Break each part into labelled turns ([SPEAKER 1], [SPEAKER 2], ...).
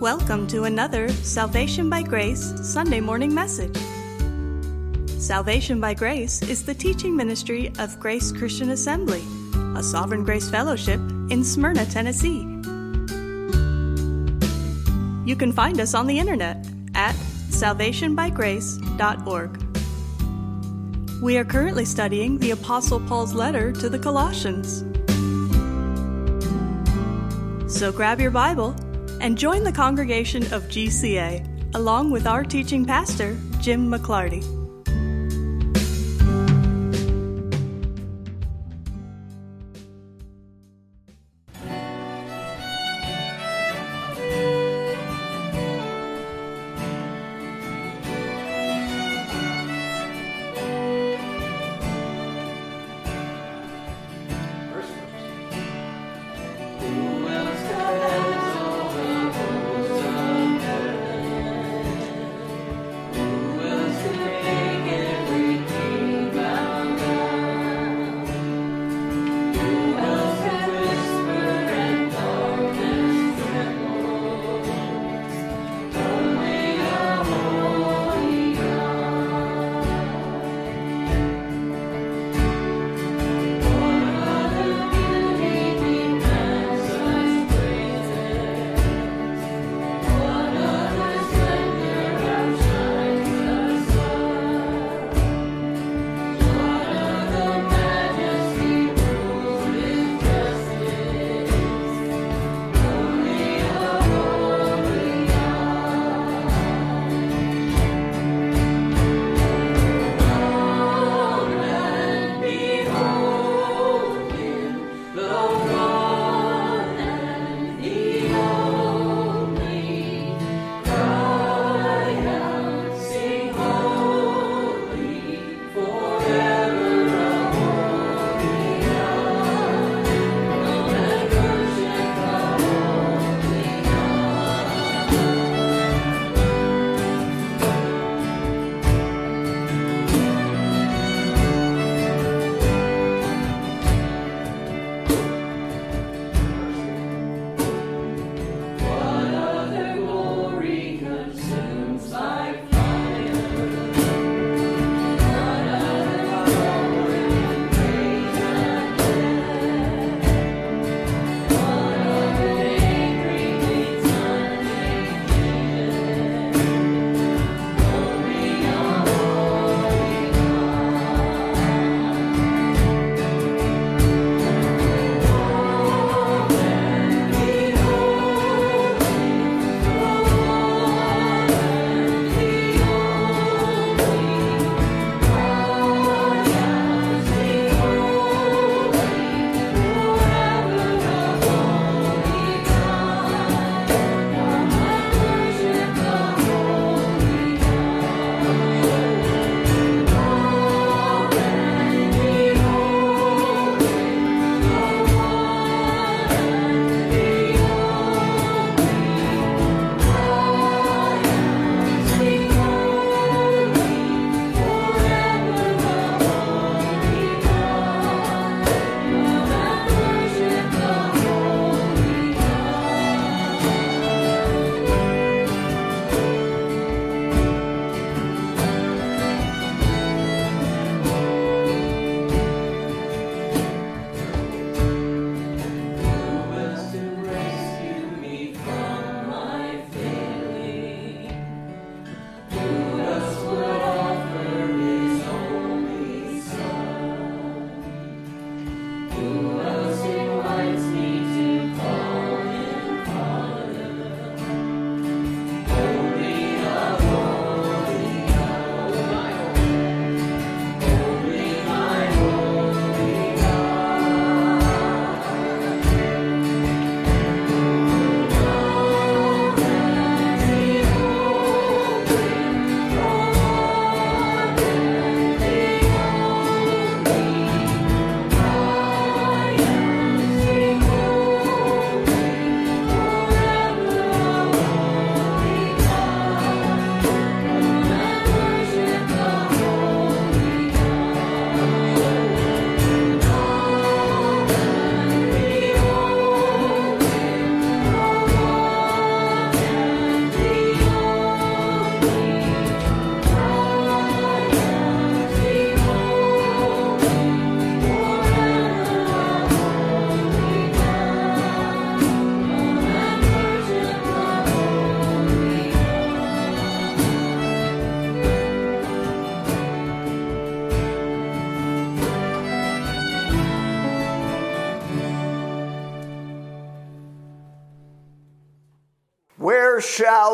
[SPEAKER 1] Welcome to another Salvation by Grace Sunday morning message. Salvation by Grace is the teaching ministry of Grace Christian Assembly, a Sovereign Grace Fellowship in Smyrna, Tennessee. You can find us on the internet at salvationbygrace.org. We are currently studying the Apostle Paul's letter to the Colossians. So grab your Bible and join the congregation of GCA along with our teaching pastor, Jim McClarty.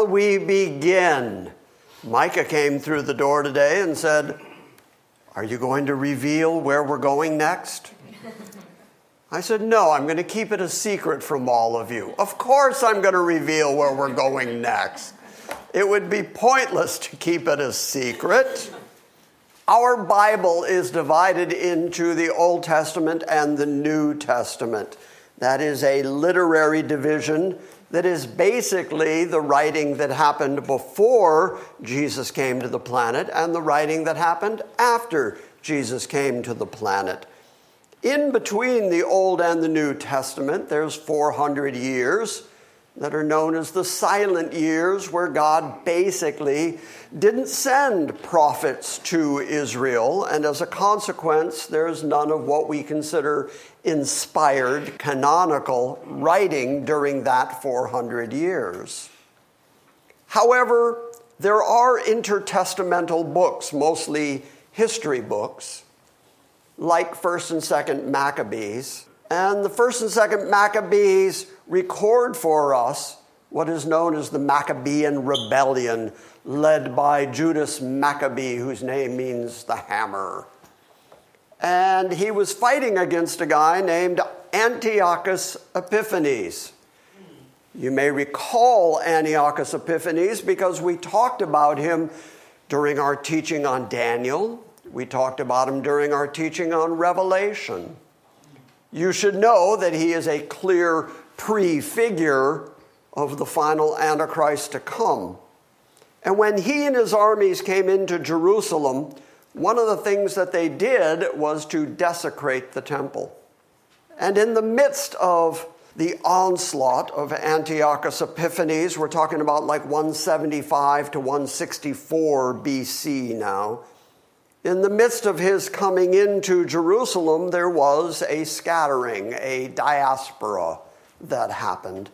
[SPEAKER 2] We begin? Micah came through the door today and said, Are you going to reveal where we're going next? I said, No, I'm going to keep it a secret from all of you. Of course, I'm going to reveal where we're going next. It would be pointless to keep it a secret. Our Bible is divided into the Old Testament and the New Testament. That is a literary division that is basically the writing that happened before Jesus came to the planet and the writing that happened after Jesus came to the planet. In between the Old and the New Testament, there's 400 years that are known as the silent years, where God basically didn't send prophets to Israel, and as a consequence, there's none of what we consider inspired, canonical writing during that 400 years. However, there are intertestamental books, mostly history books, like 1st and 2nd Maccabees. And the 1st and 2nd Maccabees record for us what is known as the Maccabean Rebellion, led by Judas Maccabee, whose name means the hammer. And he was fighting against a guy named Antiochus Epiphanes. You may recall Antiochus Epiphanes because we talked about him during our teaching on Daniel. We talked about him during our teaching on Revelation. You should know that he is a clear prefigure of the final Antichrist to come. And when he and his armies came into Jerusalem, one of the things that they did was to desecrate the temple. And in the midst of the onslaught of Antiochus Epiphanes, we're talking about like 175 to 164 BC now. In the midst of his coming into Jerusalem, there was a scattering, a diaspora that happened,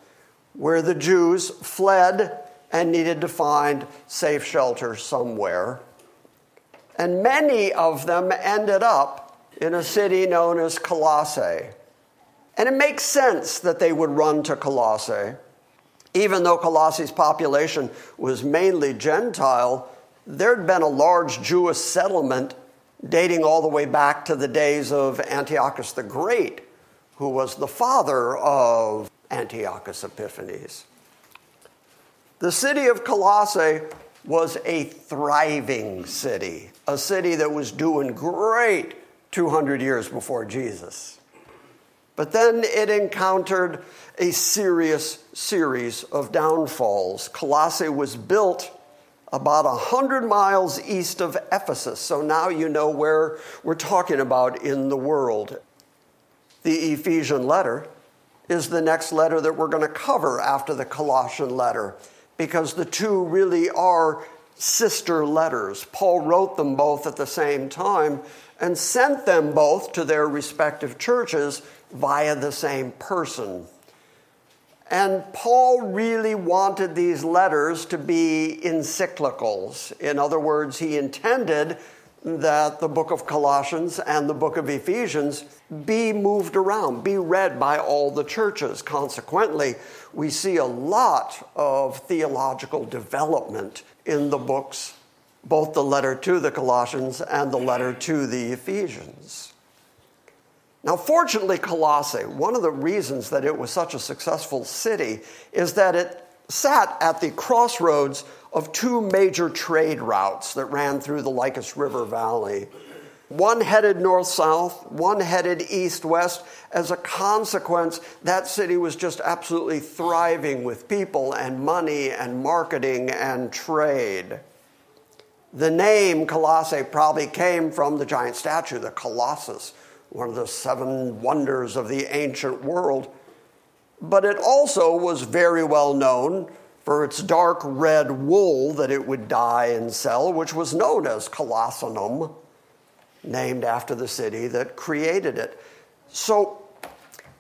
[SPEAKER 2] where the Jews fled and needed to find safe shelter somewhere. And many of them ended up in a city known as Colossae. And it makes sense that they would run to Colossae. Even though Colossae's population was mainly Gentile, there'd been a large Jewish settlement dating all the way back to the days of Antiochus the Great who was the father of Antiochus Epiphanes. The city of Colossae was a thriving city, a city that was doing great 200 years before Jesus. But then it encountered a serious series of downfalls. Colossae was built about 100 miles east of Ephesus, so now you know where we're talking about in the world the Ephesian letter is the next letter that we're going to cover after the Colossian letter because the two really are sister letters. Paul wrote them both at the same time and sent them both to their respective churches via the same person. And Paul really wanted these letters to be encyclicals. In other words, he intended that the book of Colossians and the book of Ephesians be moved around, be read by all the churches. Consequently, we see a lot of theological development in the books, both the letter to the Colossians and the letter to the Ephesians. Now, fortunately, Colossae, one of the reasons that it was such a successful city is that it sat at the crossroads of two major trade routes that ran through the Lycus River Valley. One headed north south, one headed east west. As a consequence, that city was just absolutely thriving with people and money and marketing and trade. The name Colossae probably came from the giant statue, the Colossus, one of the seven wonders of the ancient world. But it also was very well known for its dark red wool that it would dye and sell, which was known as Colossenum, named after the city that created it. So,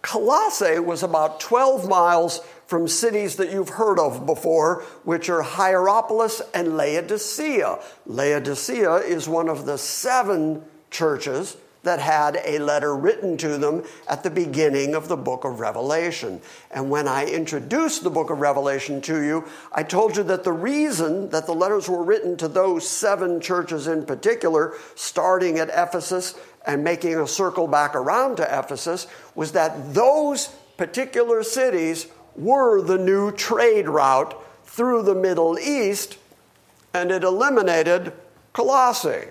[SPEAKER 2] Colossae was about 12 miles from cities that you've heard of before, which are Hierapolis and Laodicea. Laodicea is one of the seven churches that had a letter written to them at the beginning of the book of Revelation. And when I introduced the book of Revelation to you, I told you that the reason that the letters were written to those seven churches in particular, starting at Ephesus and making a circle back around to Ephesus, was that those particular cities were the new trade route through the Middle East, and it eliminated Colossae.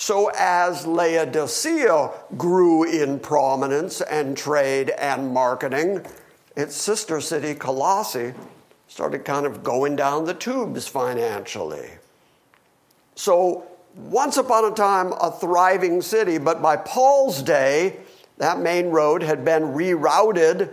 [SPEAKER 2] So, as Laodicea grew in prominence and trade and marketing, its sister city, Colossae, started kind of going down the tubes financially. So, once upon a time, a thriving city, but by Paul's day, that main road had been rerouted,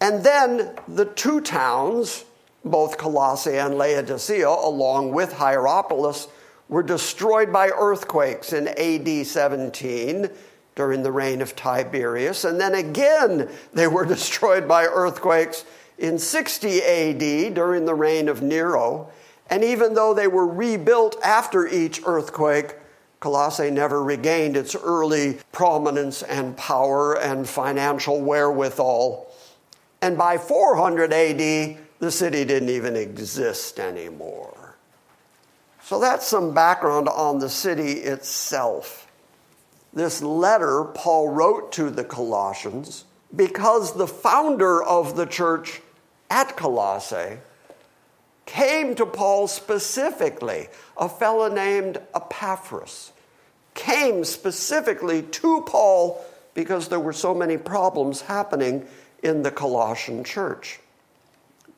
[SPEAKER 2] and then the two towns, both Colossae and Laodicea, along with Hierapolis, were destroyed by earthquakes in AD 17 during the reign of Tiberius. And then again, they were destroyed by earthquakes in 60 AD during the reign of Nero. And even though they were rebuilt after each earthquake, Colossae never regained its early prominence and power and financial wherewithal. And by 400 AD, the city didn't even exist anymore. So that's some background on the city itself. This letter Paul wrote to the Colossians because the founder of the church at Colossae came to Paul specifically, a fellow named Epaphras, came specifically to Paul because there were so many problems happening in the Colossian church.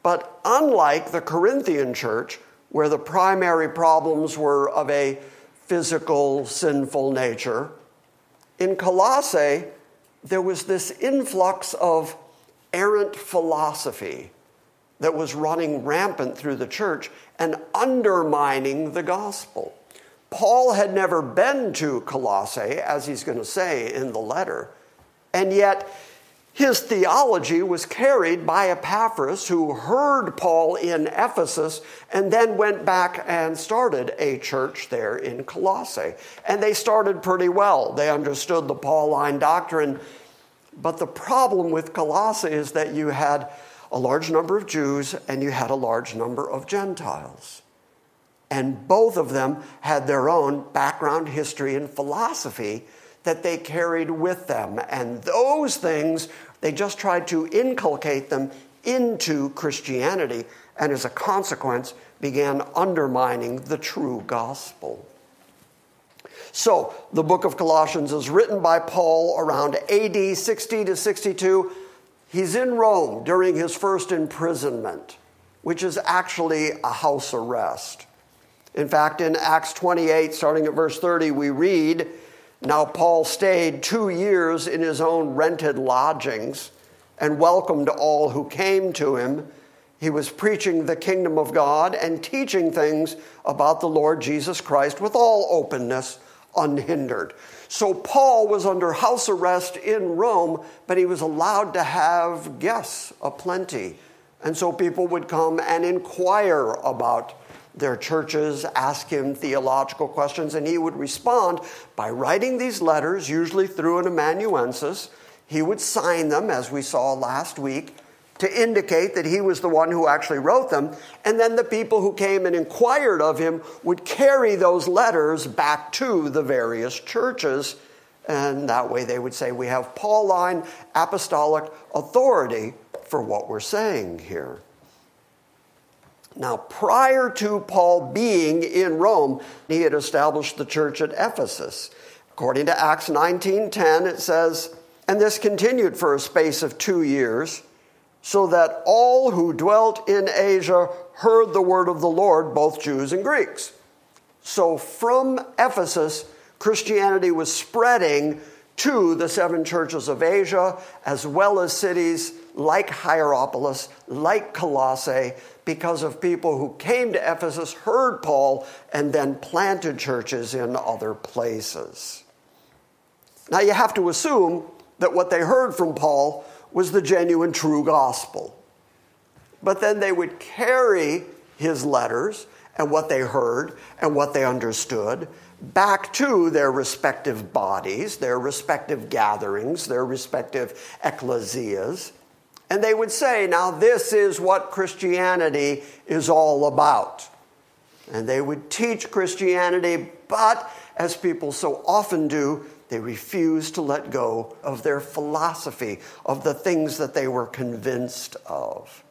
[SPEAKER 2] But unlike the Corinthian church, where the primary problems were of a physical, sinful nature. In Colossae, there was this influx of errant philosophy that was running rampant through the church and undermining the gospel. Paul had never been to Colossae, as he's going to say in the letter, and yet his theology was carried by Epaphras, who heard Paul in Ephesus and then went back and started a church there in Colossae. And they started pretty well. They understood the Pauline doctrine. But the problem with Colossae is that you had a large number of Jews and you had a large number of Gentiles. And both of them had their own background, history, and philosophy that they carried with them. And those things they just tried to inculcate them into Christianity, and as a consequence, began undermining the true gospel. So, the book of Colossians is written by Paul around AD 60 to 62. He's in Rome during his first imprisonment, which is actually a house arrest. In fact, in Acts 28, starting at verse 30, we read, now, Paul stayed two years in his own rented lodgings and welcomed all who came to him. He was preaching the kingdom of God and teaching things about the Lord Jesus Christ with all openness, unhindered. So, Paul was under house arrest in Rome, but he was allowed to have guests aplenty. And so people would come and inquire about their churches, ask him theological questions, and he would respond by writing these letters, usually through an amanuensis. He would sign them, as we saw last week, to indicate that he was the one who actually wrote them. And then the people who came and inquired of him would carry those letters back to the various churches. And that way they would say, We have Pauline apostolic authority for what we're saying here. Now, prior to Paul being in Rome, he had established the church at Ephesus. According to Acts 19:10, it says, "And this continued for a space of 2 years, so that all who dwelt in Asia heard the word of the Lord, both Jews and Greeks." So from Ephesus, Christianity was spreading to the seven churches of Asia, as well as cities like Hierapolis, like Colossae, because of people who came to Ephesus, heard Paul, and then planted churches in other places. Now you have to assume that what they heard from Paul was the genuine true gospel. But then they would carry his letters and what they heard and what they understood back to their respective bodies, their respective gatherings, their respective ecclesias. And they would say, now this is what Christianity is all about. And they would teach Christianity, but as people so often do, they refused to let go of their philosophy, of the things that they were convinced of.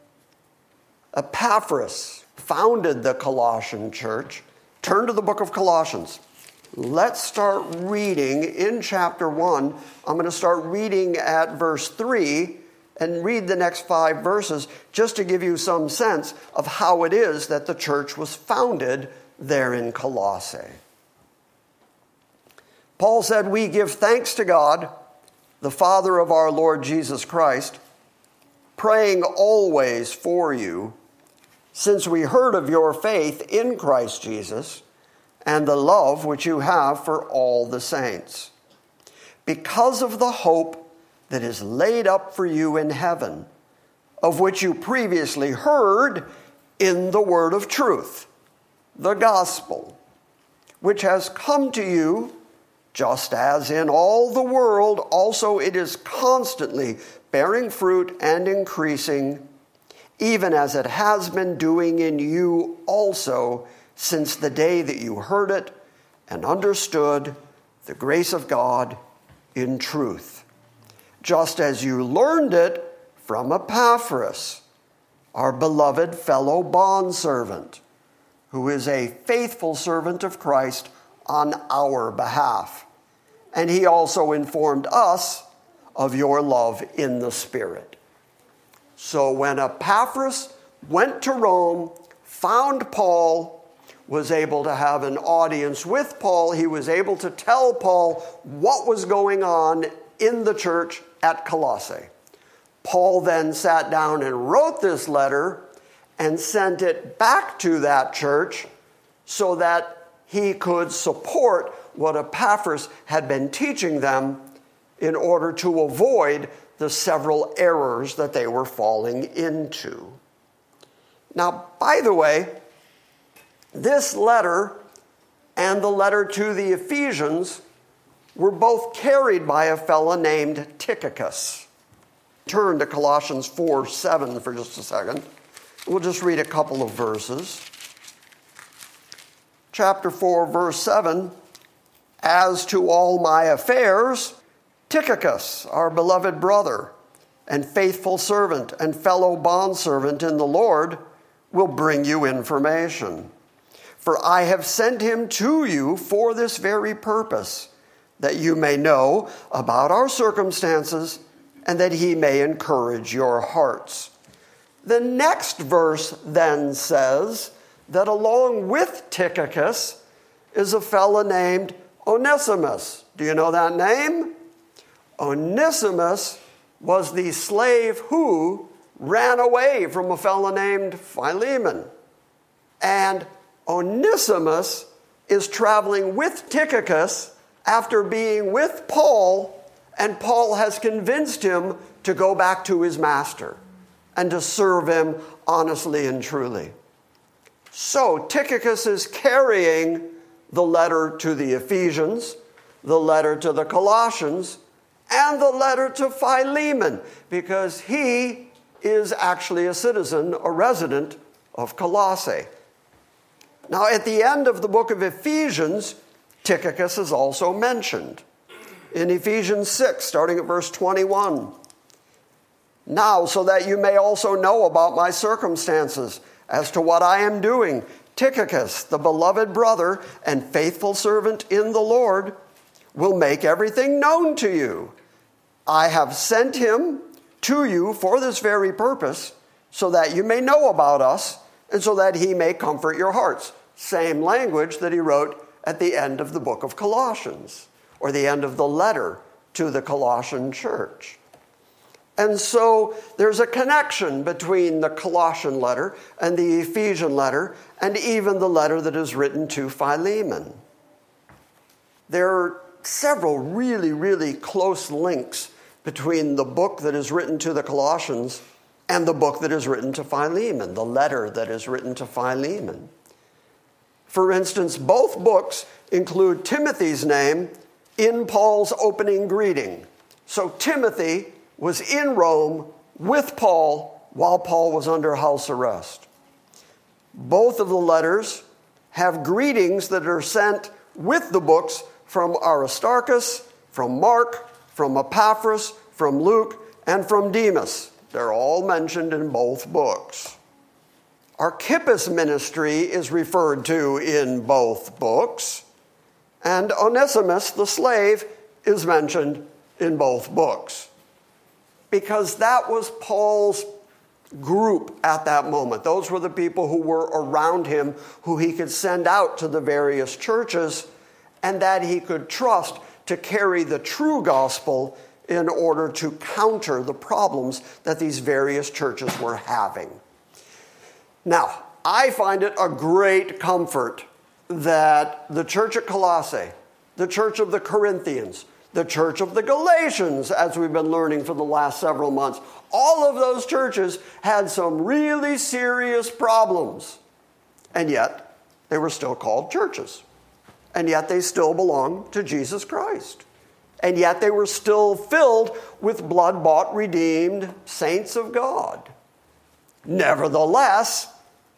[SPEAKER 2] Epaphras founded the Colossian church. Turn to the book of Colossians. Let's start reading in chapter 1. I'm going to start reading at verse 3 and read the next five verses just to give you some sense of how it is that the church was founded there in Colossae. Paul said, We give thanks to God, the Father of our Lord Jesus Christ, praying always for you, since we heard of your faith in Christ Jesus and the love which you have for all the saints, because of the hope that is laid up for you in heaven, of which you previously heard in the word of truth, the gospel, which has come to you just as in all the world. Also it is constantly bearing fruit and increasing, even as it has been doing in you also since the day that you heard it and understood the grace of God in truth just as you learned it from Epaphras, our beloved fellow bondservant, who is a faithful servant of Christ on our behalf. And he also informed us of your love in the Spirit. So when Epaphras went to Rome, found Paul, was able to have an audience with Paul, he was able to tell Paul what was going on in the church at Colossae. Paul then sat down and wrote this letter and sent it back to that church so that he could support what Epaphras had been teaching them in order to avoid the several errors that they were falling into. Now, by the way, this letter and the letter to the Ephesians were both carried by a fellow named Tychicus. Turn to Colossians 4 7 for just a second. We'll just read a couple of verses. Chapter 4, verse 7 As to all my affairs, Tychicus, our beloved brother and faithful servant and fellow bondservant in the Lord, will bring you information. For I have sent him to you for this very purpose that you may know about our circumstances and that he may encourage your hearts. The next verse then says that along with Tychicus is a fellow named Onesimus. Do you know that name? Onesimus was the slave who ran away from a fellow named Philemon. And Onesimus is traveling with Tychicus after being with Paul, and Paul has convinced him to go back to his master and to serve him honestly and truly. So Tychicus is carrying the letter to the Ephesians, the letter to the Colossians, and the letter to Philemon, because he is actually a citizen, a resident of Colossae. Now, at the end of the book of Ephesians, Tychicus is also mentioned. In Ephesians 6, starting at verse 21. Now, so that you may also know about my circumstances as to what I am doing, Tychicus, the beloved brother and faithful servant in the Lord, will make everything known to you. I have sent him to you for this very purpose, so that you may know about us and so that he may comfort your hearts. Same language that he wrote at the end of the book of Colossians or the end of the letter to the Colossian church. And so there's a connection between the Colossian letter and the Ephesian letter and even the letter that is written to Philemon. There are several really, really close links between the book that is written to the Colossians and the book that is written to Philemon, the letter that is written to Philemon. For instance, both books include Timothy's name in Paul's opening greeting. So Timothy was in Rome with Paul while Paul was under house arrest. Both of the letters have greetings that are sent with the books from Aristarchus, from Mark, from Epaphras, from Luke, and from Demas. They're all mentioned in both books. Archippus' ministry is referred to in both books, and Onesimus, the slave, is mentioned in both books. Because that was Paul's group at that moment. Those were the people who were around him, who he could send out to the various churches, and that he could trust to carry the true gospel in order to counter the problems that these various churches were having. Now, I find it a great comfort that the church at Colossae, the church of the Corinthians, the church of the Galatians, as we've been learning for the last several months, all of those churches had some really serious problems. And yet, they were still called churches. And yet, they still belonged to Jesus Christ. And yet, they were still filled with blood bought, redeemed saints of God. Nevertheless,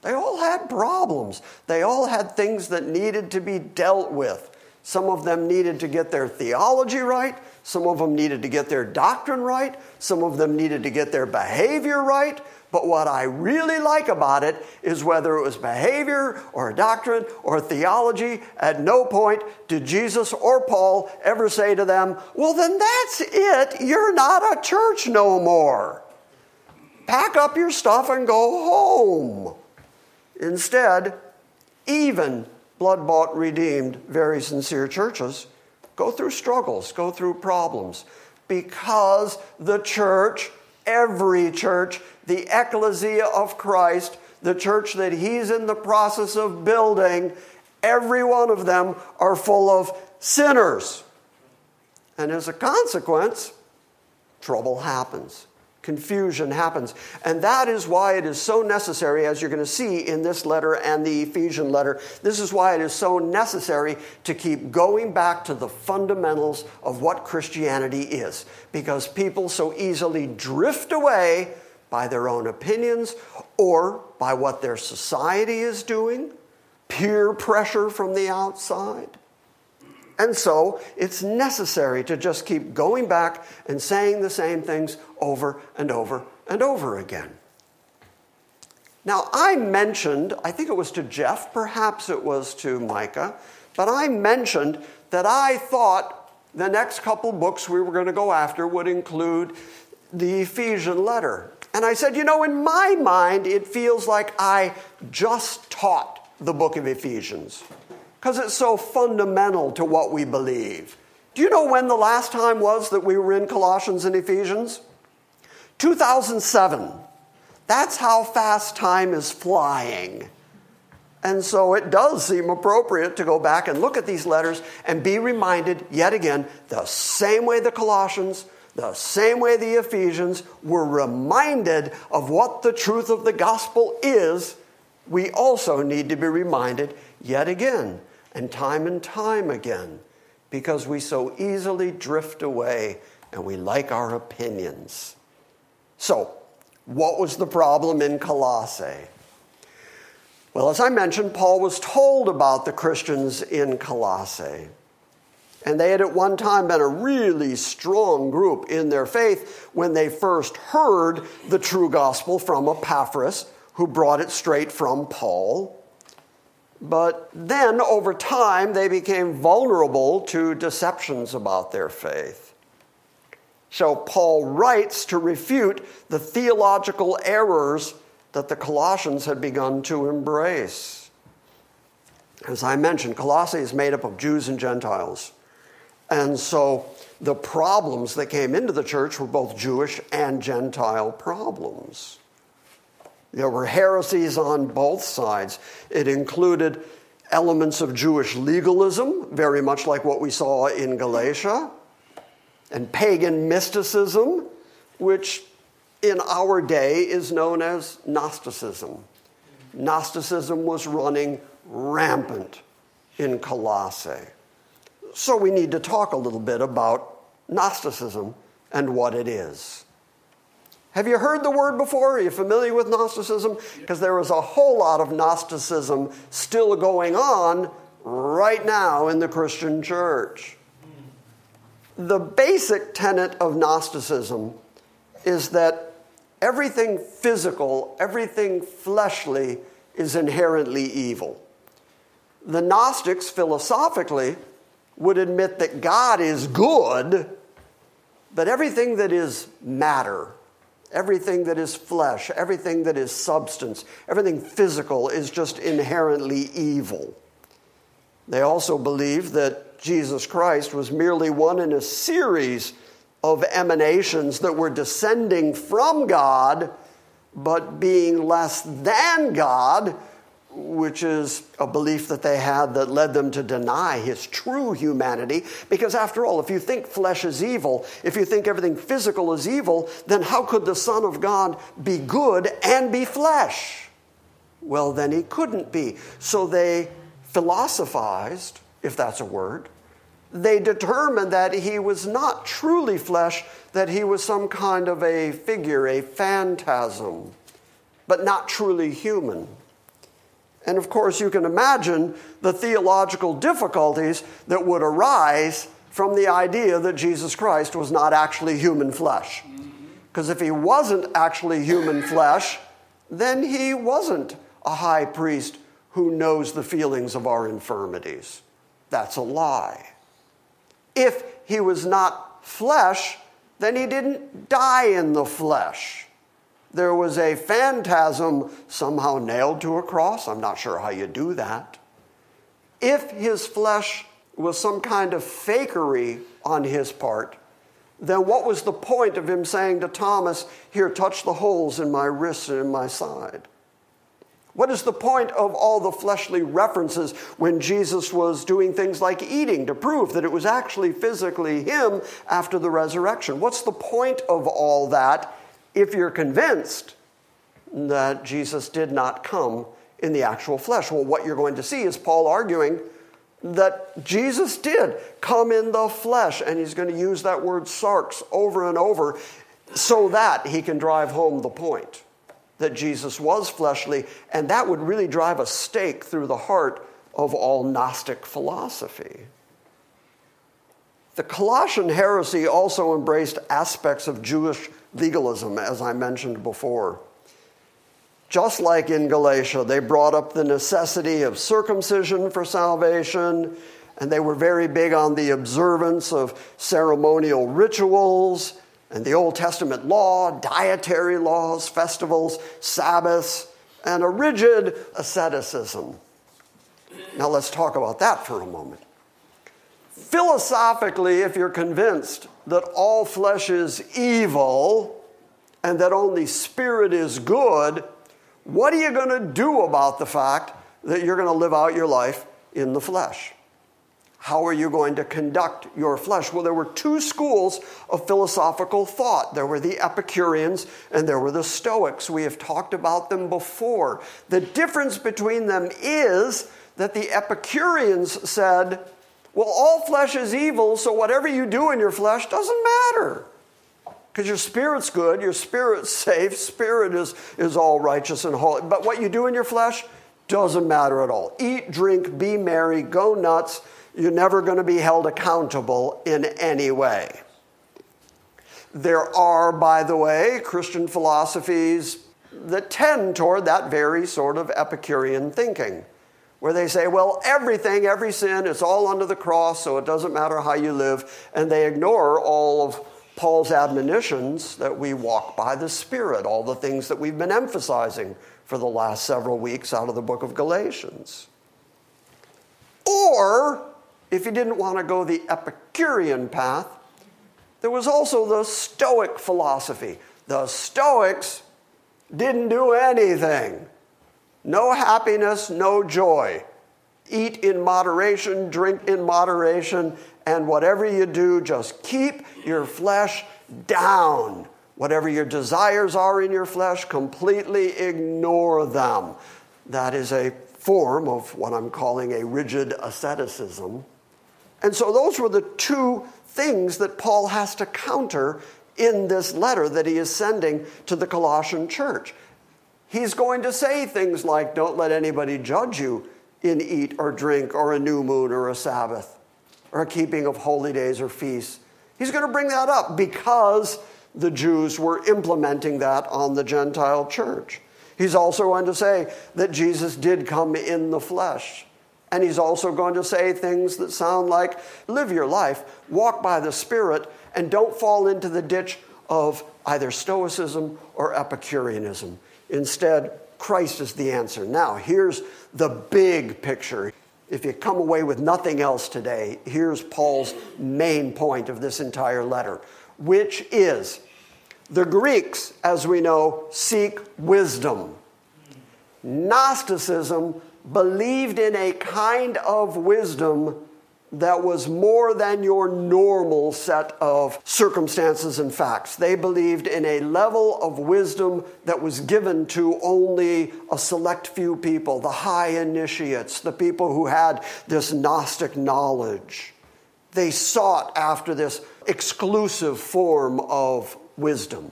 [SPEAKER 2] they all had problems. They all had things that needed to be dealt with. Some of them needed to get their theology right. Some of them needed to get their doctrine right. Some of them needed to get their behavior right. But what I really like about it is whether it was behavior or doctrine or theology, at no point did Jesus or Paul ever say to them, Well, then that's it. You're not a church no more. Pack up your stuff and go home. Instead, even blood bought, redeemed, very sincere churches go through struggles, go through problems, because the church, every church, the ecclesia of Christ, the church that he's in the process of building, every one of them are full of sinners. And as a consequence, trouble happens confusion happens. And that is why it is so necessary, as you're going to see in this letter and the Ephesian letter, this is why it is so necessary to keep going back to the fundamentals of what Christianity is. Because people so easily drift away by their own opinions or by what their society is doing, peer pressure from the outside. And so it's necessary to just keep going back and saying the same things over and over and over again. Now, I mentioned, I think it was to Jeff, perhaps it was to Micah, but I mentioned that I thought the next couple books we were going to go after would include the Ephesian letter. And I said, you know, in my mind, it feels like I just taught the book of Ephesians because it's so fundamental to what we believe. Do you know when the last time was that we were in Colossians and Ephesians? 2007. That's how fast time is flying. And so it does seem appropriate to go back and look at these letters and be reminded yet again the same way the Colossians, the same way the Ephesians were reminded of what the truth of the gospel is, we also need to be reminded yet again and time and time again because we so easily drift away and we like our opinions. So, what was the problem in Colossae? Well, as I mentioned, Paul was told about the Christians in Colossae. And they had at one time been a really strong group in their faith when they first heard the true gospel from Epaphras, who brought it straight from Paul. But then, over time, they became vulnerable to deceptions about their faith. So, Paul writes to refute the theological errors that the Colossians had begun to embrace. As I mentioned, Colossae is made up of Jews and Gentiles. And so the problems that came into the church were both Jewish and Gentile problems. There were heresies on both sides. It included elements of Jewish legalism, very much like what we saw in Galatia, and pagan mysticism, which in our day is known as Gnosticism. Gnosticism was running rampant in Colossae. So we need to talk a little bit about Gnosticism and what it is. Have you heard the word before? Are you familiar with Gnosticism? Because there is a whole lot of Gnosticism still going on right now in the Christian church. The basic tenet of Gnosticism is that everything physical, everything fleshly is inherently evil. The Gnostics, philosophically, would admit that God is good, but everything that is matter, everything that is flesh, everything that is substance, everything physical is just inherently evil. They also believe that Jesus Christ was merely one in a series of emanations that were descending from God, but being less than God which is a belief that they had that led them to deny his true humanity. Because after all, if you think flesh is evil, if you think everything physical is evil, then how could the Son of God be good and be flesh? Well, then he couldn't be. So they philosophized, if that's a word. They determined that he was not truly flesh, that he was some kind of a figure, a phantasm, but not truly human. And of course, you can imagine the theological difficulties that would arise from the idea that Jesus Christ was not actually human flesh. Because if he wasn't actually human flesh, then he wasn't a high priest who knows the feelings of our infirmities. That's a lie. If he was not flesh, then he didn't die in the flesh there was a phantasm somehow nailed to a cross. I'm not sure how you do that. If his flesh was some kind of fakery on his part, then what was the point of him saying to Thomas, Here, touch the holes in my wrists and in my side? What is the point of all the fleshly references when Jesus was doing things like eating to prove that it was actually physically him after the resurrection? What's the point of all that if you're convinced that Jesus did not come in the actual flesh. Well, what you're going to see is Paul arguing that Jesus did come in the flesh, and he's going to use that word sarx over and over so that he can drive home the point that Jesus was fleshly, and that would really drive a stake through the heart of all Gnostic philosophy. The Colossian heresy also embraced aspects of Jewish legalism, as I mentioned before. Just like in Galatia, they brought up the necessity of circumcision for salvation, and they were very big on the observance of ceremonial rituals and the Old Testament law, dietary laws, festivals, Sabbaths, and a rigid asceticism. Now let's talk about that for a moment. Philosophically, if you're convinced that all flesh is evil and that only spirit is good, what are you going to do about the fact that you're going to live out your life in the flesh? How are you going to conduct your flesh? Well, there were two schools of philosophical thought. There were the Epicureans and there were the Stoics. We have talked about them before. The difference between them is that the Epicureans said, well, all flesh is evil, so whatever you do in your flesh doesn't matter. Because your spirit's good, your spirit's safe, spirit is, is all righteous and holy. But what you do in your flesh doesn't matter at all. Eat, drink, be merry, go nuts. You're never going to be held accountable in any way. There are, by the way, Christian philosophies that tend toward that very sort of Epicurean thinking where they say, well, everything, every sin, it's all under the cross, so it doesn't matter how you live. And they ignore all of Paul's admonitions that we walk by the Spirit, all the things that we've been emphasizing for the last several weeks out of the book of Galatians. Or, if you didn't want to go the Epicurean path, there was also the Stoic philosophy. The Stoics didn't do anything. No happiness, no joy. Eat in moderation, drink in moderation, and whatever you do, just keep your flesh down. Whatever your desires are in your flesh, completely ignore them. That is a form of what I'm calling a rigid asceticism. And so those were the two things that Paul has to counter in this letter that he is sending to the Colossian church. He's going to say things like, Don't let anybody judge you in eat or drink or a new moon or a Sabbath or a keeping of holy days or feasts. He's going to bring that up because the Jews were implementing that on the Gentile church. He's also going to say that Jesus did come in the flesh. And he's also going to say things that sound like live your life, walk by the Spirit, and don't fall into the ditch of either Stoicism or Epicureanism. Instead, Christ is the answer. Now, here's the big picture. If you come away with nothing else today, here's Paul's main point of this entire letter, which is the Greeks, as we know, seek wisdom. Gnosticism believed in a kind of wisdom that was more than your normal set of circumstances and facts. They believed in a level of wisdom that was given to only a select few people, the high initiates, the people who had this Gnostic knowledge. They sought after this exclusive form of wisdom.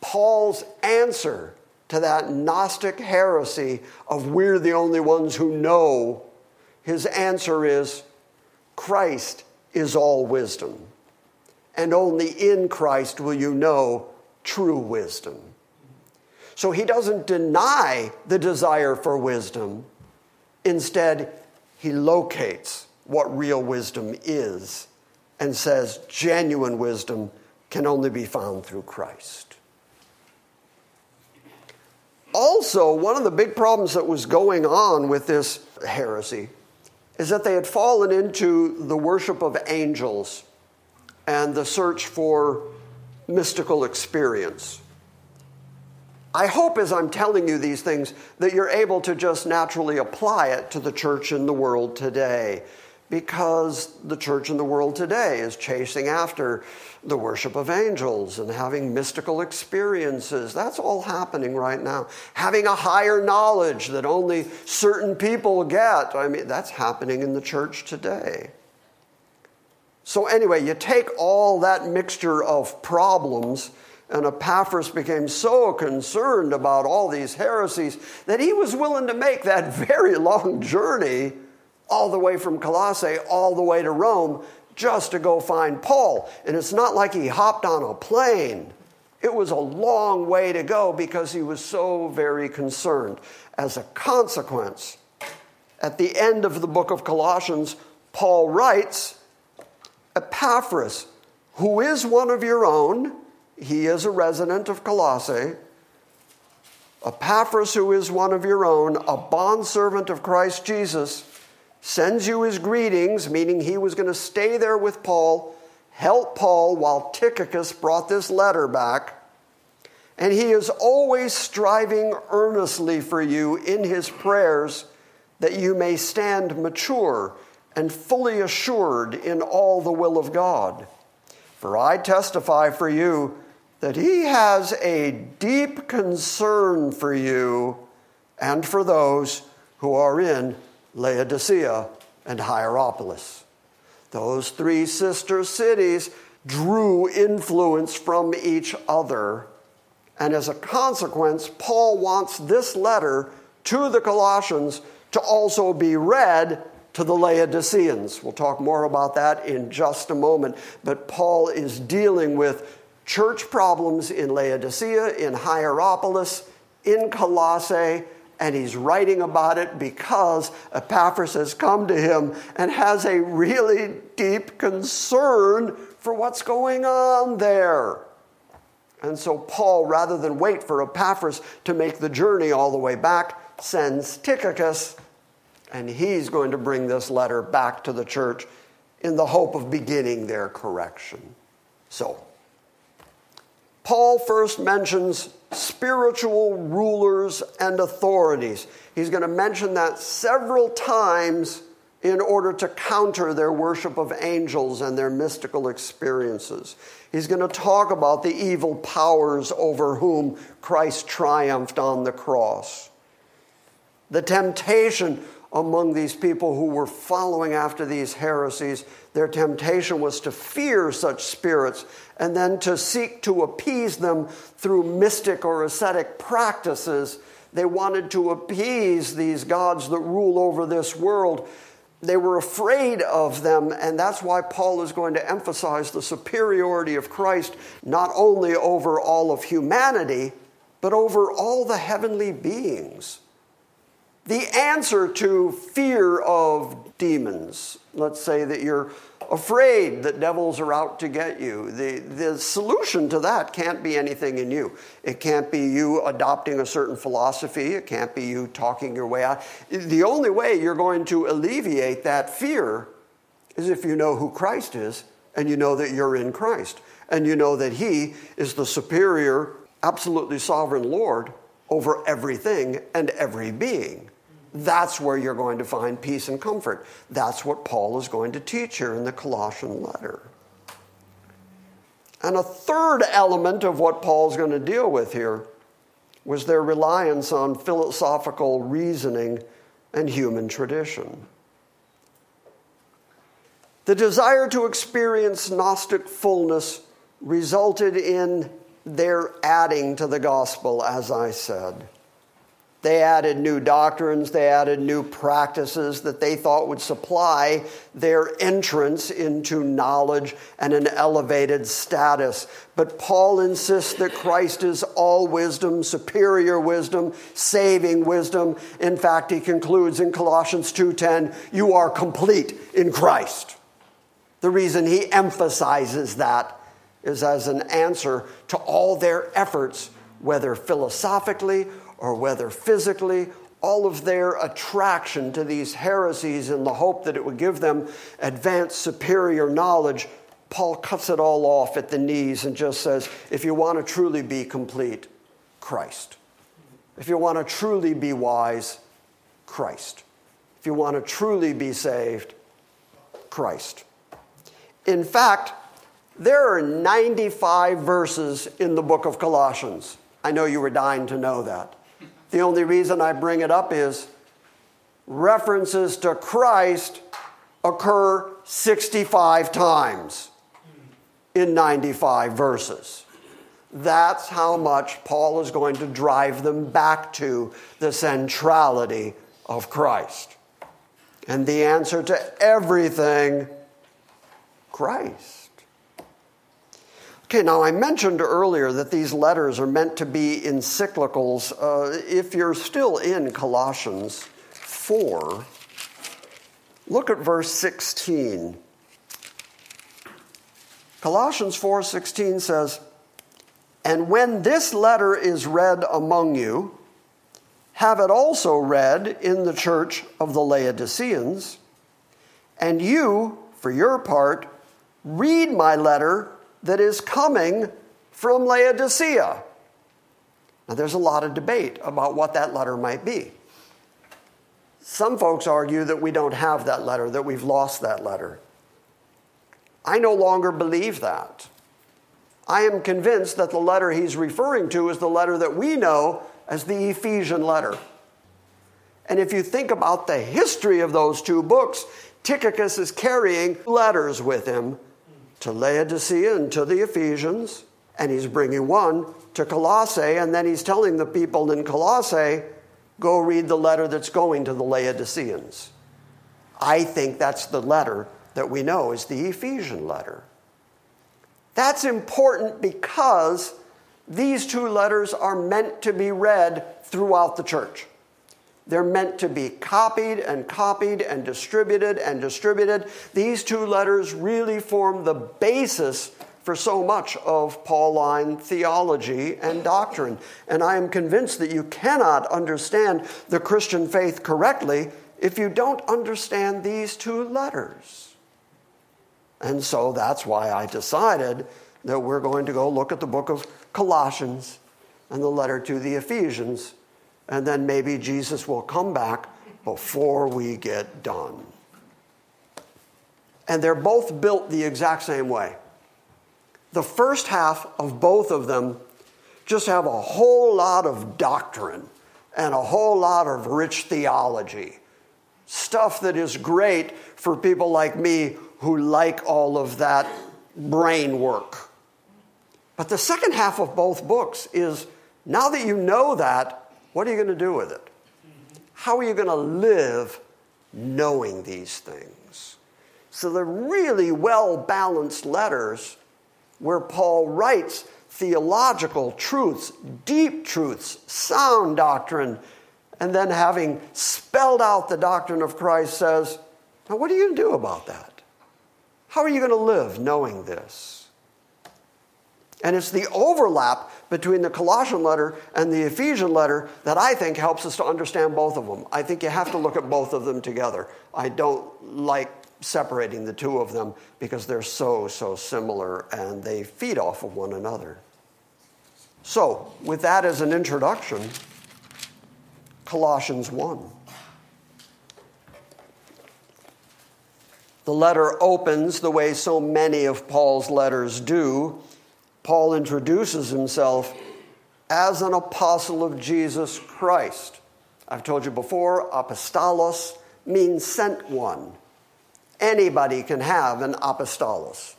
[SPEAKER 2] Paul's answer to that Gnostic heresy of we're the only ones who know, his answer is Christ is all wisdom. And only in Christ will you know true wisdom. So he doesn't deny the desire for wisdom. Instead, he locates what real wisdom is and says genuine wisdom can only be found through Christ. Also, one of the big problems that was going on with this heresy is that they had fallen into the worship of angels and the search for mystical experience. I hope as I'm telling you these things that you're able to just naturally apply it to the church in the world today because the church in the world today is chasing after the worship of angels and having mystical experiences. That's all happening right now. Having a higher knowledge that only certain people get. I mean, that's happening in the church today. So, anyway, you take all that mixture of problems, and Epaphras became so concerned about all these heresies that he was willing to make that very long journey all the way from Colossae all the way to Rome just to go find Paul. And it's not like he hopped on a plane. It was a long way to go because he was so very concerned. As a consequence, at the end of the book of Colossians, Paul writes Epaphras, who is one of your own, he is a resident of Colossae. Epaphras, who is one of your own, a bondservant of Christ Jesus sends you his greetings, meaning he was going to stay there with Paul, help Paul while Tychicus brought this letter back. And he is always striving earnestly for you in his prayers that you may stand mature and fully assured in all the will of God. For I testify for you that he has a deep concern for you and for those who are in Laodicea, and Hierapolis. Those three sister cities drew influence from each other. And as a consequence, Paul wants this letter to the Colossians to also be read to the Laodiceans. We'll talk more about that in just a moment. But Paul is dealing with church problems in Laodicea, in Hierapolis, in Colossae, and he's writing about it because Epaphras has come to him and has a really deep concern for what's going on there. And so Paul, rather than wait for Epaphras to make the journey all the way back, sends Tychicus, and he's going to bring this letter back to the church in the hope of beginning their correction. So, Paul first mentions spiritual rulers and authorities. He's going to mention that several times in order to counter their worship of angels and their mystical experiences. He's going to talk about the evil powers over whom Christ triumphed on the cross. The temptation among these people who were following after these heresies, their temptation was to fear such spirits and then to seek to appease them through mystic or ascetic practices. They wanted to appease these gods that rule over this world. They were afraid of them, and that's why Paul is going to emphasize the superiority of Christ not only over all of humanity, but over all the heavenly beings. The answer to fear of demons, let's say that you're afraid that devils are out to get you. The, the solution to that can't be anything in you. It can't be you adopting a certain philosophy. It can't be you talking your way out. The only way you're going to alleviate that fear is if you know who Christ is and you know that you're in Christ and you know that He is the superior, absolutely sovereign Lord over everything and every being. That's where you're going to find peace and comfort. That's what Paul is going to teach here in the Colossian letter. And a third element of what Paul's going to deal with here was their reliance on philosophical reasoning and human tradition. The desire to experience Gnostic fullness resulted in their adding to the gospel, as I said. They added new doctrines, they added new practices that they thought would supply their entrance into knowledge and an elevated status. But Paul insists that Christ is all wisdom, superior wisdom, saving wisdom. In fact, he concludes in Colossians 2:10, you are complete in Christ. The reason he emphasizes that is as an answer to all their efforts, whether philosophically or whether physically, all of their attraction to these heresies in the hope that it would give them advanced superior knowledge, Paul cuts it all off at the knees and just says, if you want to truly be complete, Christ. If you want to truly be wise, Christ. If you want to truly be saved, Christ. In fact, there are 95 verses in the book of Colossians. I know you were dying to know that. The only reason I bring it up is references to Christ occur 65 times in 95 verses. That's how much Paul is going to drive them back to the centrality of Christ. And the answer to everything, Christ. Okay, now I mentioned earlier that these letters are meant to be encyclicals. Uh, if you're still in Colossians 4, look at verse 16. Colossians 4:16 says, "And when this letter is read among you, have it also read in the church of the Laodiceans, and you, for your part, read my letter that is coming from Laodicea. Now, there's a lot of debate about what that letter might be. Some folks argue that we don't have that letter, that we've lost that letter. I no longer believe that. I am convinced that the letter he's referring to is the letter that we know as the Ephesian letter. And if you think about the history of those two books, Tychicus is carrying letters with him to Laodicea and to the Ephesians, and he's bringing one to Colossae, and then he's telling the people in Colossae, go read the letter that's going to the Laodiceans. I think that's the letter that we know is the Ephesian letter. That's important because these two letters are meant to be read throughout the church. They're meant to be copied and copied and distributed and distributed. These two letters really form the basis for so much of Pauline theology and doctrine. And I am convinced that you cannot understand the Christian faith correctly if you don't understand these two letters. And so that's why I decided that we're going to go look at the book of Colossians and the letter to the Ephesians and then maybe Jesus will come back before we get done. And they're both built the exact same way. The first half of both of them just have a whole lot of doctrine, and a whole lot of rich theology. Stuff that is great for people like me who like all of that brain work. But the second half of both books is now that you know that, what are you going to do with it? How are you going to live knowing these things? So they're really well balanced letters where Paul writes theological truths, deep truths, sound doctrine, and then having spelled out the doctrine of Christ says, Now, what are you going to do about that? How are you going to live knowing this? And it's the overlap between the Colossian letter and the Ephesian letter that I think helps us to understand both of them. I think you have to look at both of them together. I don't like separating the two of them because they're so, so similar and they feed off of one another. So, with that as an introduction, Colossians 1. The letter opens the way so many of Paul's letters do. Paul introduces himself as an apostle of Jesus Christ. I've told you before, apostolos means sent one. Anybody can have an apostolos.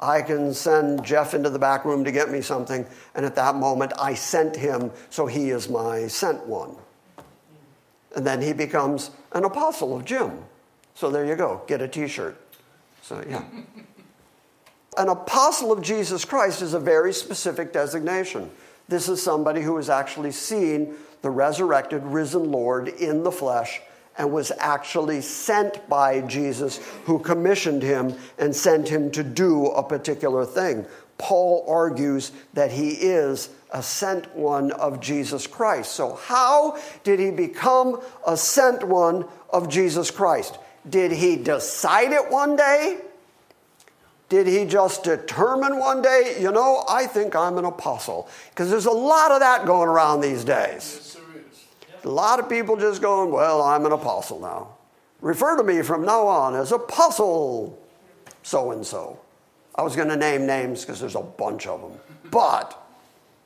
[SPEAKER 2] I can send Jeff into the back room to get me something, and at that moment I sent him, so he is my sent one. And then he becomes an apostle of Jim. So there you go, get a t shirt. So, yeah. an apostle of Jesus Christ is a very specific designation. This is somebody who has actually seen the resurrected, risen Lord in the flesh and was actually sent by Jesus, who commissioned him and sent him to do a particular thing. Paul argues that he is a sent one of Jesus Christ. So, how did he become a sent one of Jesus Christ? Did he decide it one day? Did he just determine one day, you know, I think I'm an apostle? Because there's a lot of that going around these days. A lot of people just going, well, I'm an apostle now. Refer to me from now on as apostle so and so. I was going to name names because there's a bunch of them. But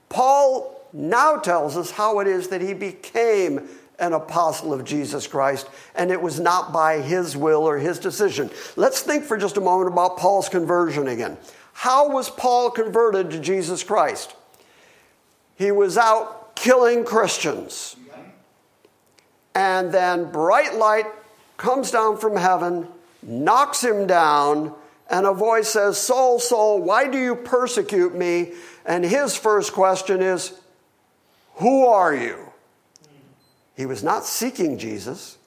[SPEAKER 2] Paul now tells us how it is that he became an apostle of Jesus Christ, and it was not by his will or his decision. Let's think for just a moment about Paul's conversion again. How was Paul converted to Jesus Christ? He was out killing Christians. And then bright light comes down from heaven, knocks him down, and a voice says, Saul, Saul, why do you persecute me? And his first question is, Who are you? He was not seeking Jesus.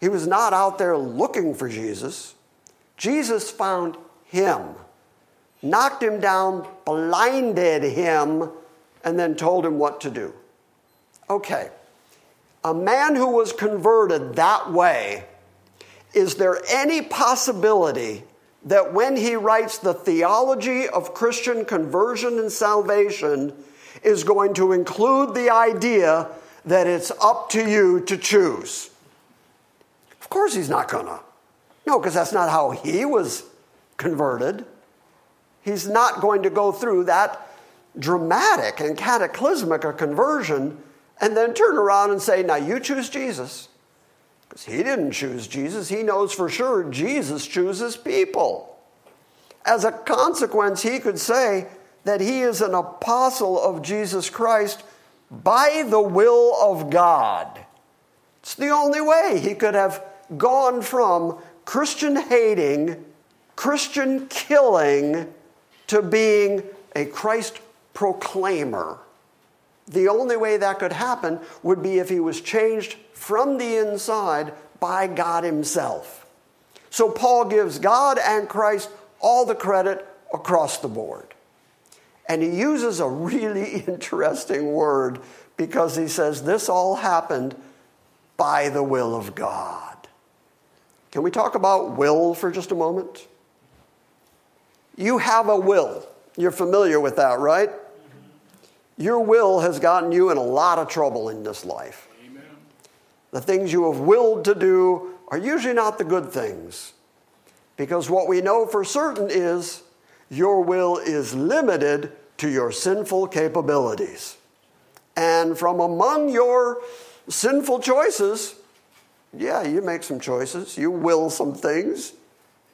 [SPEAKER 2] He was not out there looking for Jesus. Jesus found him, knocked him down, blinded him, and then told him what to do. Okay a man who was converted that way, is there any possibility that when he writes the theology of Christian conversion and salvation, is going to include the idea that it's up to you to choose? Of course, he's not gonna. No, because that's not how he was converted. He's not going to go through that dramatic and cataclysmic a conversion and then turn around and say, Now you choose Jesus. Because he didn't choose Jesus. He knows for sure Jesus chooses people. As a consequence, he could say that he is an apostle of Jesus Christ by the will of God. It's the only way he could have gone from Christian hating, Christian killing, to being a Christ proclaimer. The only way that could happen would be if he was changed from the inside by God himself. So Paul gives God and Christ all the credit across the board. And he uses a really interesting word because he says this all happened by the will of God. Can we talk about will for just a moment? You have a will. You're familiar with that, right? Your will has gotten you in a lot of trouble in this life. Amen. The things you have willed to do are usually not the good things. Because what we know for certain is your will is limited to your sinful capabilities. And from among your sinful choices. Yeah, you make some choices, you will some things,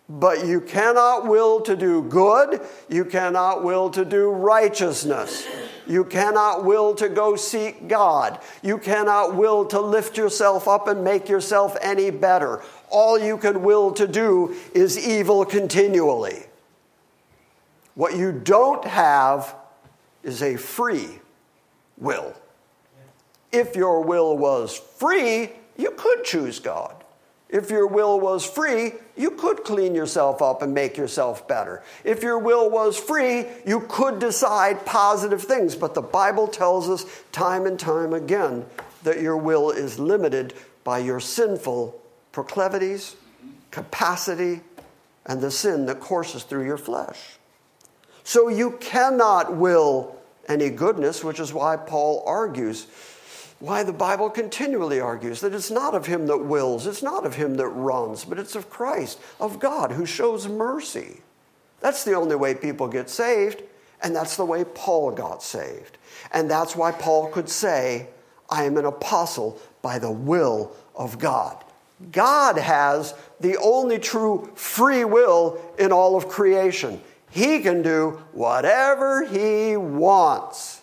[SPEAKER 2] but you cannot will to do good, you cannot will to do righteousness. You cannot will to go seek God. You cannot will to lift yourself up and make yourself any better. All you can will to do is evil continually. What you don't have is a free will. If your will was free, you could choose God. If your will was free, you could clean yourself up and make yourself better. If your will was free, you could decide positive things. But the Bible tells us time and time again that your will is limited by your sinful proclivities, capacity, and the sin that courses through your flesh. So you cannot will any goodness, which is why Paul argues why the Bible continually argues that it's not of him that wills, it's not of him that runs, but it's of Christ, of God, who shows mercy. That's the only way people get saved, and that's the way Paul got saved. And that's why Paul could say, I am an apostle by the will of God. God has the only true free will in all of creation. He can do whatever he wants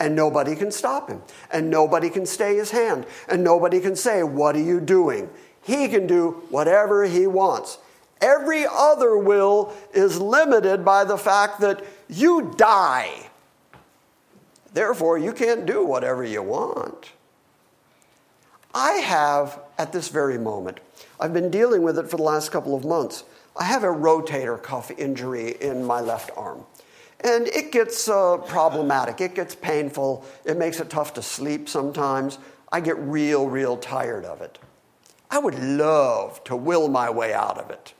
[SPEAKER 2] and nobody can stop him, and nobody can stay his hand, and nobody can say, What are you doing? He can do whatever he wants. Every other will is limited by the fact that you die. Therefore, you can't do whatever you want. I have, at this very moment, I've been dealing with it for the last couple of months. I have a rotator cuff injury in my left arm. And it gets uh, problematic, it gets painful, it makes it tough to sleep sometimes. I get real, real tired of it. I would love to will my way out of it.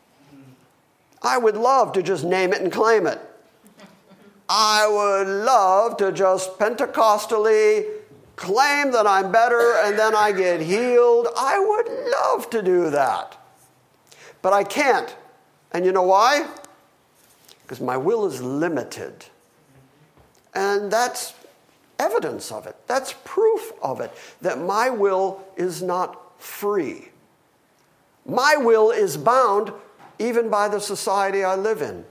[SPEAKER 2] I would love to just name it and claim it. I would love to just Pentecostally claim that I'm better and then I get healed. I would love to do that. But I can't. And you know why? because my will is limited. And that's evidence of it. That's proof of it that my will is not free. My will is bound even by the society I live in.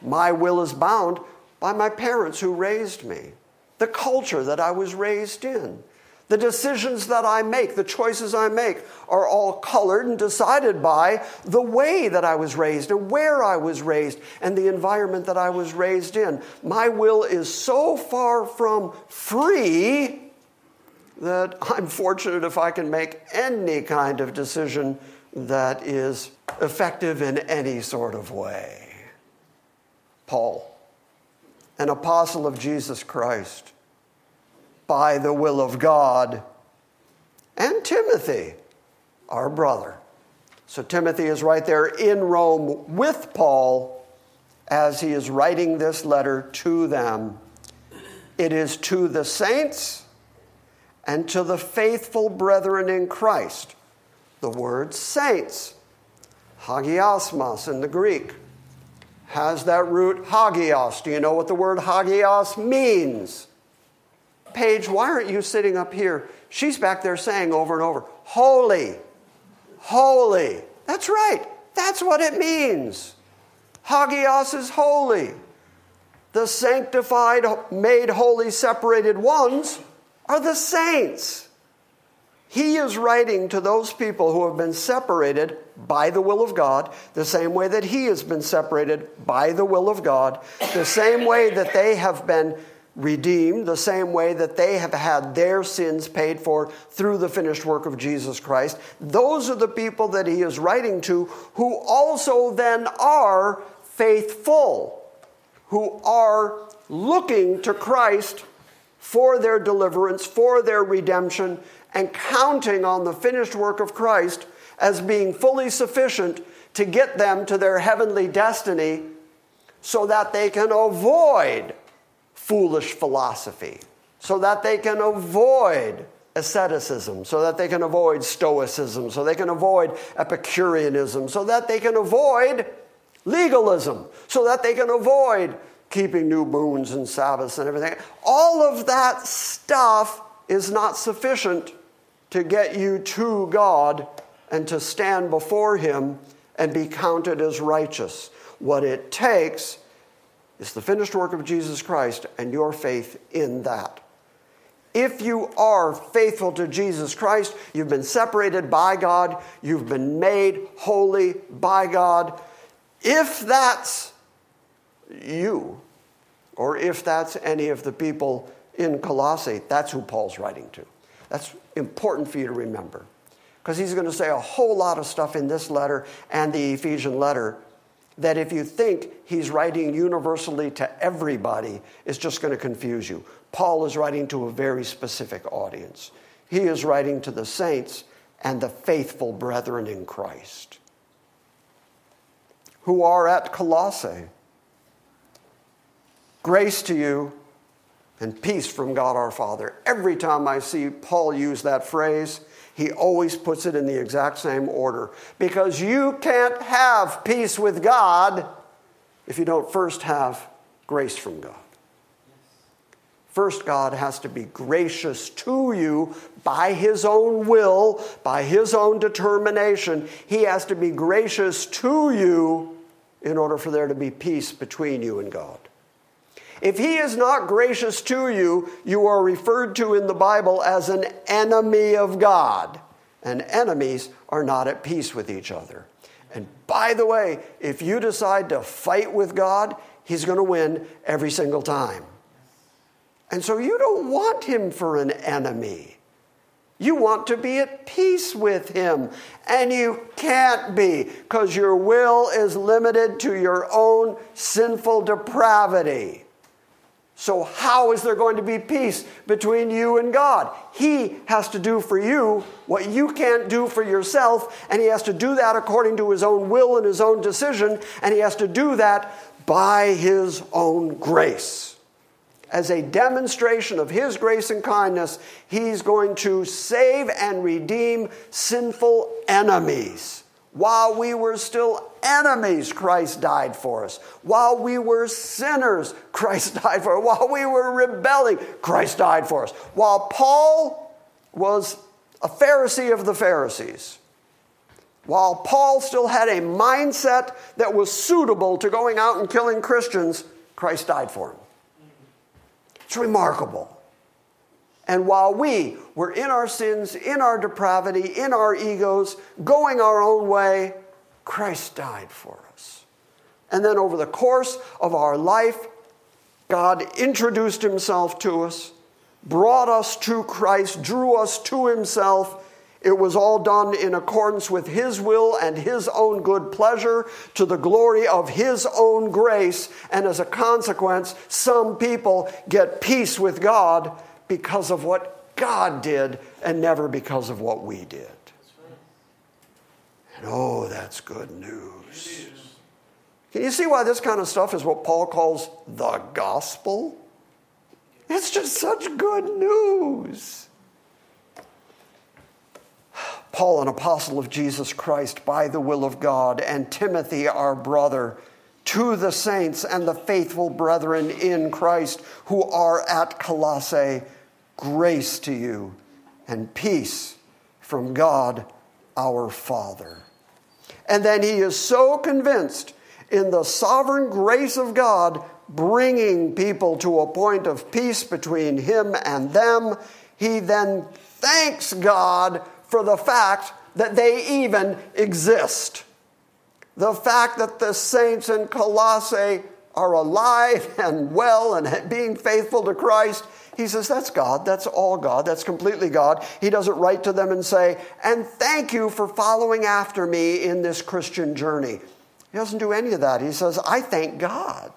[SPEAKER 2] My will is bound by my parents who raised me, the culture that I was raised in. The decisions that I make, the choices I make, are all colored and decided by the way that I was raised and where I was raised and the environment that I was raised in. My will is so far from free that I'm fortunate if I can make any kind of decision that is effective in any sort of way. Paul, an apostle of Jesus Christ by the will of God, and Timothy, our brother. So Timothy is right there in Rome with Paul as he is writing this letter to them. It is to the saints and to the faithful brethren in Christ. The word saints, hagiasmos in the Greek, has that root hagios. Do you know what the word hagios means? Paige, why aren't you sitting up here? She's back there saying over and over, Holy, holy. That's right. That's what it means. Hagios is holy. The sanctified, made holy, separated ones are the saints. He is writing to those people who have been separated by the will of God, the same way that he has been separated by the will of God, the same way that they have been redeemed the same way that they have had their sins paid for through the finished work of Jesus Christ. Those are the people that he is writing to who also then are faithful, who are looking to Christ for their deliverance, for their redemption, and counting on the finished work of Christ as being fully sufficient to get them to their heavenly destiny so that they can avoid foolish philosophy so that they can avoid asceticism, so that they can avoid stoicism, so they can avoid Epicureanism, so that they can avoid legalism, so that they can avoid keeping new moons and Sabbaths and everything. All of that stuff is not sufficient to get you to God and to stand before Him and be counted as righteous. What it takes is the finished work of Jesus Christ and your faith in that. If you are faithful to Jesus Christ, you've been separated by God, you've been made holy by God. If that's you, or if that's any of the people in Colossae, that's who Paul's writing to. That's important for you to remember. Because he's going to say a whole lot of stuff in this letter and the Ephesian letter that if you think he's writing universally to everybody, it's just going to confuse you. Paul is writing to a very specific audience. He is writing to the saints and the faithful brethren in Christ who are at Colossae. Grace to you and peace from God our Father. Every time I see Paul use that phrase, he always puts it in the exact same order because you can't have peace with God if you don't first have grace from God. First, God has to be gracious to you by His own will, by His own determination. He has to be gracious to you in order for there to be peace between you and God. If he is not gracious to you, you are referred to in the Bible as an enemy of God. And enemies are not at peace with each other. And by the way, if you decide to fight with God, he's going to win every single time. And so you don't want him for an enemy. You want to be at peace with him, and you can't be because your will is limited to your own sinful depravity. So, how is there going to be peace between you and God? He has to do for you what you can't do for yourself, and He has to do that according to His own will and His own decision, and He has to do that by His own grace. As a demonstration of His grace and kindness, He's going to save and redeem sinful enemies. While we were still enemies, Christ died for us. While we were sinners, Christ died for us. While we were rebelling, Christ died for us. While Paul was a Pharisee of the Pharisees, while Paul still had a mindset that was suitable to going out and killing Christians, Christ died for him. It's remarkable. And while we were in our sins, in our depravity, in our egos, going our own way, Christ died for us. And then over the course of our life, God introduced himself to us, brought us to Christ, drew us to himself. It was all done in accordance with his will and his own good pleasure to the glory of his own grace. And as a consequence, some people get peace with God because of what God did and never because of what we did. And oh, that's good news. Can you see why this kind of stuff is what Paul calls the gospel? It's just such good news. Paul, an apostle of Jesus Christ by the will of God, and Timothy, our brother, to the saints and the faithful brethren in Christ who are at Colossae grace to you and peace from God our Father. And then he is so convinced in the sovereign grace of God, bringing people to a point of peace between him and them, he then thanks God for the fact that they even exist. The fact that the saints in Colossae are alive and well and being faithful to Christ he says, That's God. That's all God. That's completely God. He doesn't write to them and say, And thank you for following after me in this Christian journey. He doesn't do any of that. He says, I thank God.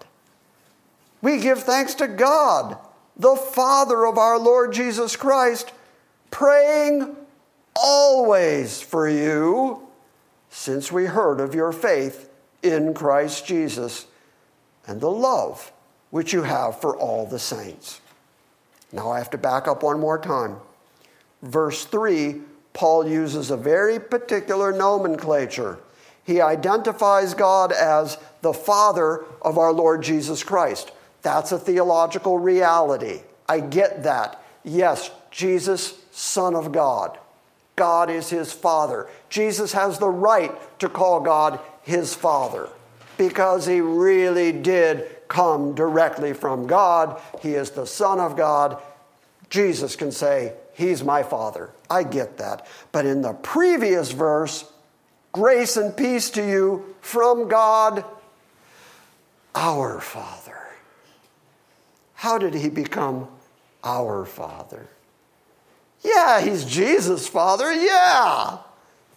[SPEAKER 2] We give thanks to God, the Father of our Lord Jesus Christ, praying always for you since we heard of your faith in Christ Jesus and the love which you have for all the saints. Now I have to back up one more time. Verse 3, Paul uses a very particular nomenclature. He identifies God as the Father of our Lord Jesus Christ. That's a theological reality. I get that. Yes, Jesus, Son of God. God is his Father. Jesus has the right to call God his Father because he really did come directly from God. He is the Son of God. Jesus can say, He's my Father. I get that. But in the previous verse, grace and peace to you from God, our Father. How did he become our Father? Yeah, he's Jesus' Father. Yeah.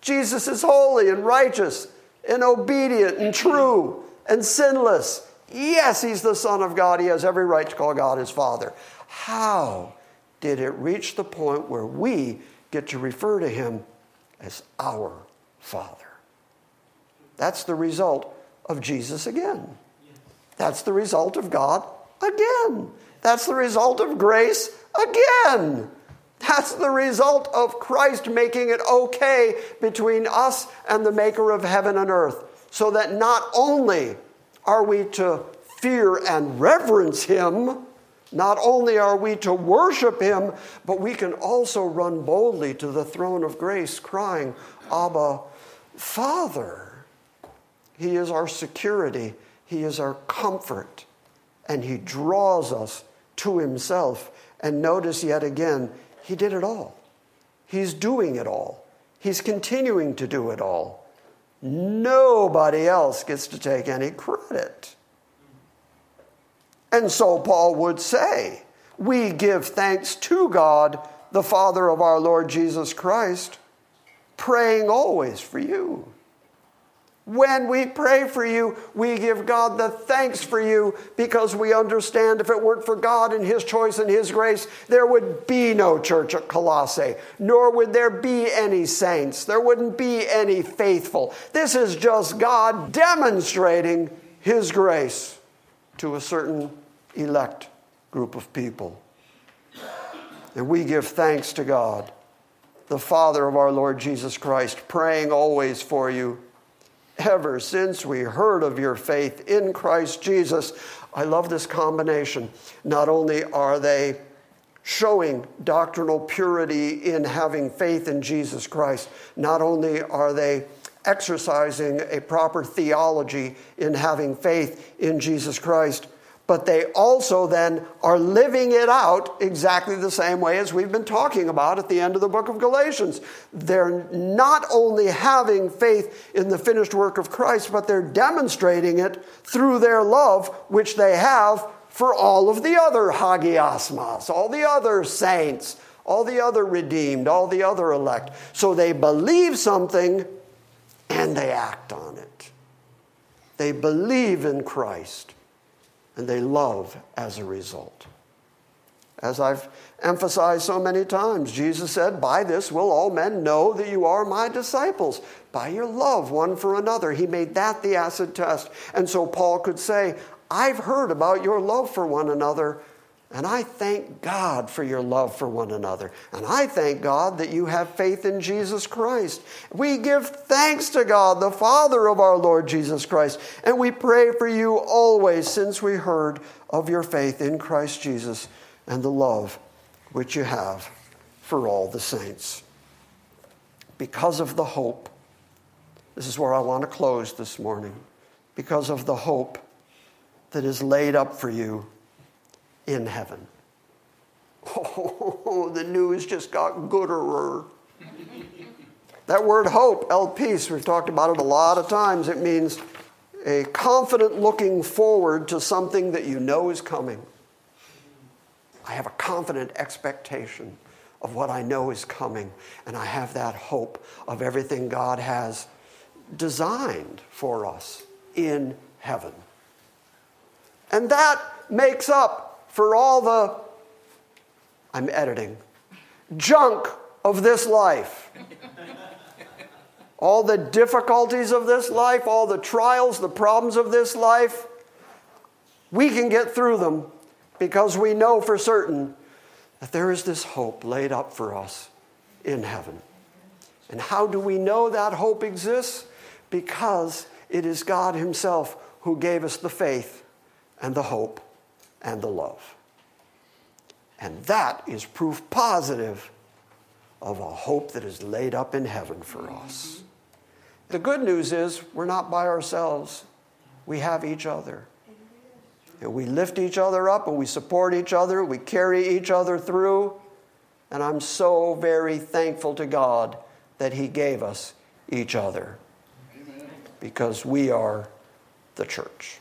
[SPEAKER 2] Jesus is holy and righteous and obedient and true and sinless. Yes, he's the Son of God. He has every right to call God his Father. How did it reach the point where we get to refer to him as our Father? That's the result of Jesus again. That's the result of God again. That's the result of grace again. That's the result of Christ making it okay between us and the maker of heaven and earth. So that not only are we to fear and reverence him, not only are we to worship him, but we can also run boldly to the throne of grace, crying, Abba, Father. He is our security, He is our comfort, and He draws us to Himself. And notice yet again, He did it all. He's doing it all. He's continuing to do it all. Nobody else gets to take any credit. And so Paul would say, We give thanks to God, the Father of our Lord Jesus Christ, praying always for you. When we pray for you, we give God the thanks for you because we understand if it weren't for God and His choice and His grace, there would be no church at Colossae, nor would there be any saints. There wouldn't be any faithful. This is just God demonstrating His grace to a certain elect group of people. And we give thanks to God, the Father of our Lord Jesus Christ, praying always for you ever since we heard of your faith in Christ Jesus. I love this combination. Not only are they showing doctrinal purity in having faith in Jesus Christ, not only are they exercising a proper theology in having faith in Jesus Christ, but they also then are living it out exactly the same way as we've been talking about at the end of the book of Galatians. They're not only having faith in the finished work of Christ, but they're demonstrating it through their love, which they have for all of the other hagiasmos, all the other saints, all the other redeemed, all the other elect. So they believe something and they act on it. They believe in Christ and they love as a result. As I've emphasized so many times, Jesus said, By this will all men know that you are my disciples, by your love one for another. He made that the acid test. And so Paul could say, I've heard about your love for one another, and I thank God for your love for one another. And I thank God that you have faith in Jesus Christ. We give thanks to God, the Father of our Lord Jesus Christ. And we pray for you always since we heard of your faith in Christ Jesus and the love which you have for all the saints. Because of the hope, this is where I want to close this morning. Because of the hope that is laid up for you in heaven. Oh, the news just got gooder. that word hope, elpis, we've talked about it a lot of times. It means a confident looking forward to something that you know is coming. I have a confident expectation of what I know is coming, and I have that hope of everything God has designed for us in heaven. And that makes up for all the, I'm editing, junk of this life. all the difficulties of this life, all the trials, the problems of this life, we can get through them because we know for certain that there is this hope laid up for us in heaven. And how do we know that hope exists? Because it is God Himself who gave us the faith and the hope and the love. And that is proof positive of a hope that is laid up in heaven for us. The good news is we're not by ourselves, we have each other. And we lift each other up and we support each other, we carry each other through. And I'm so very thankful to God that He gave us each other because we are the church.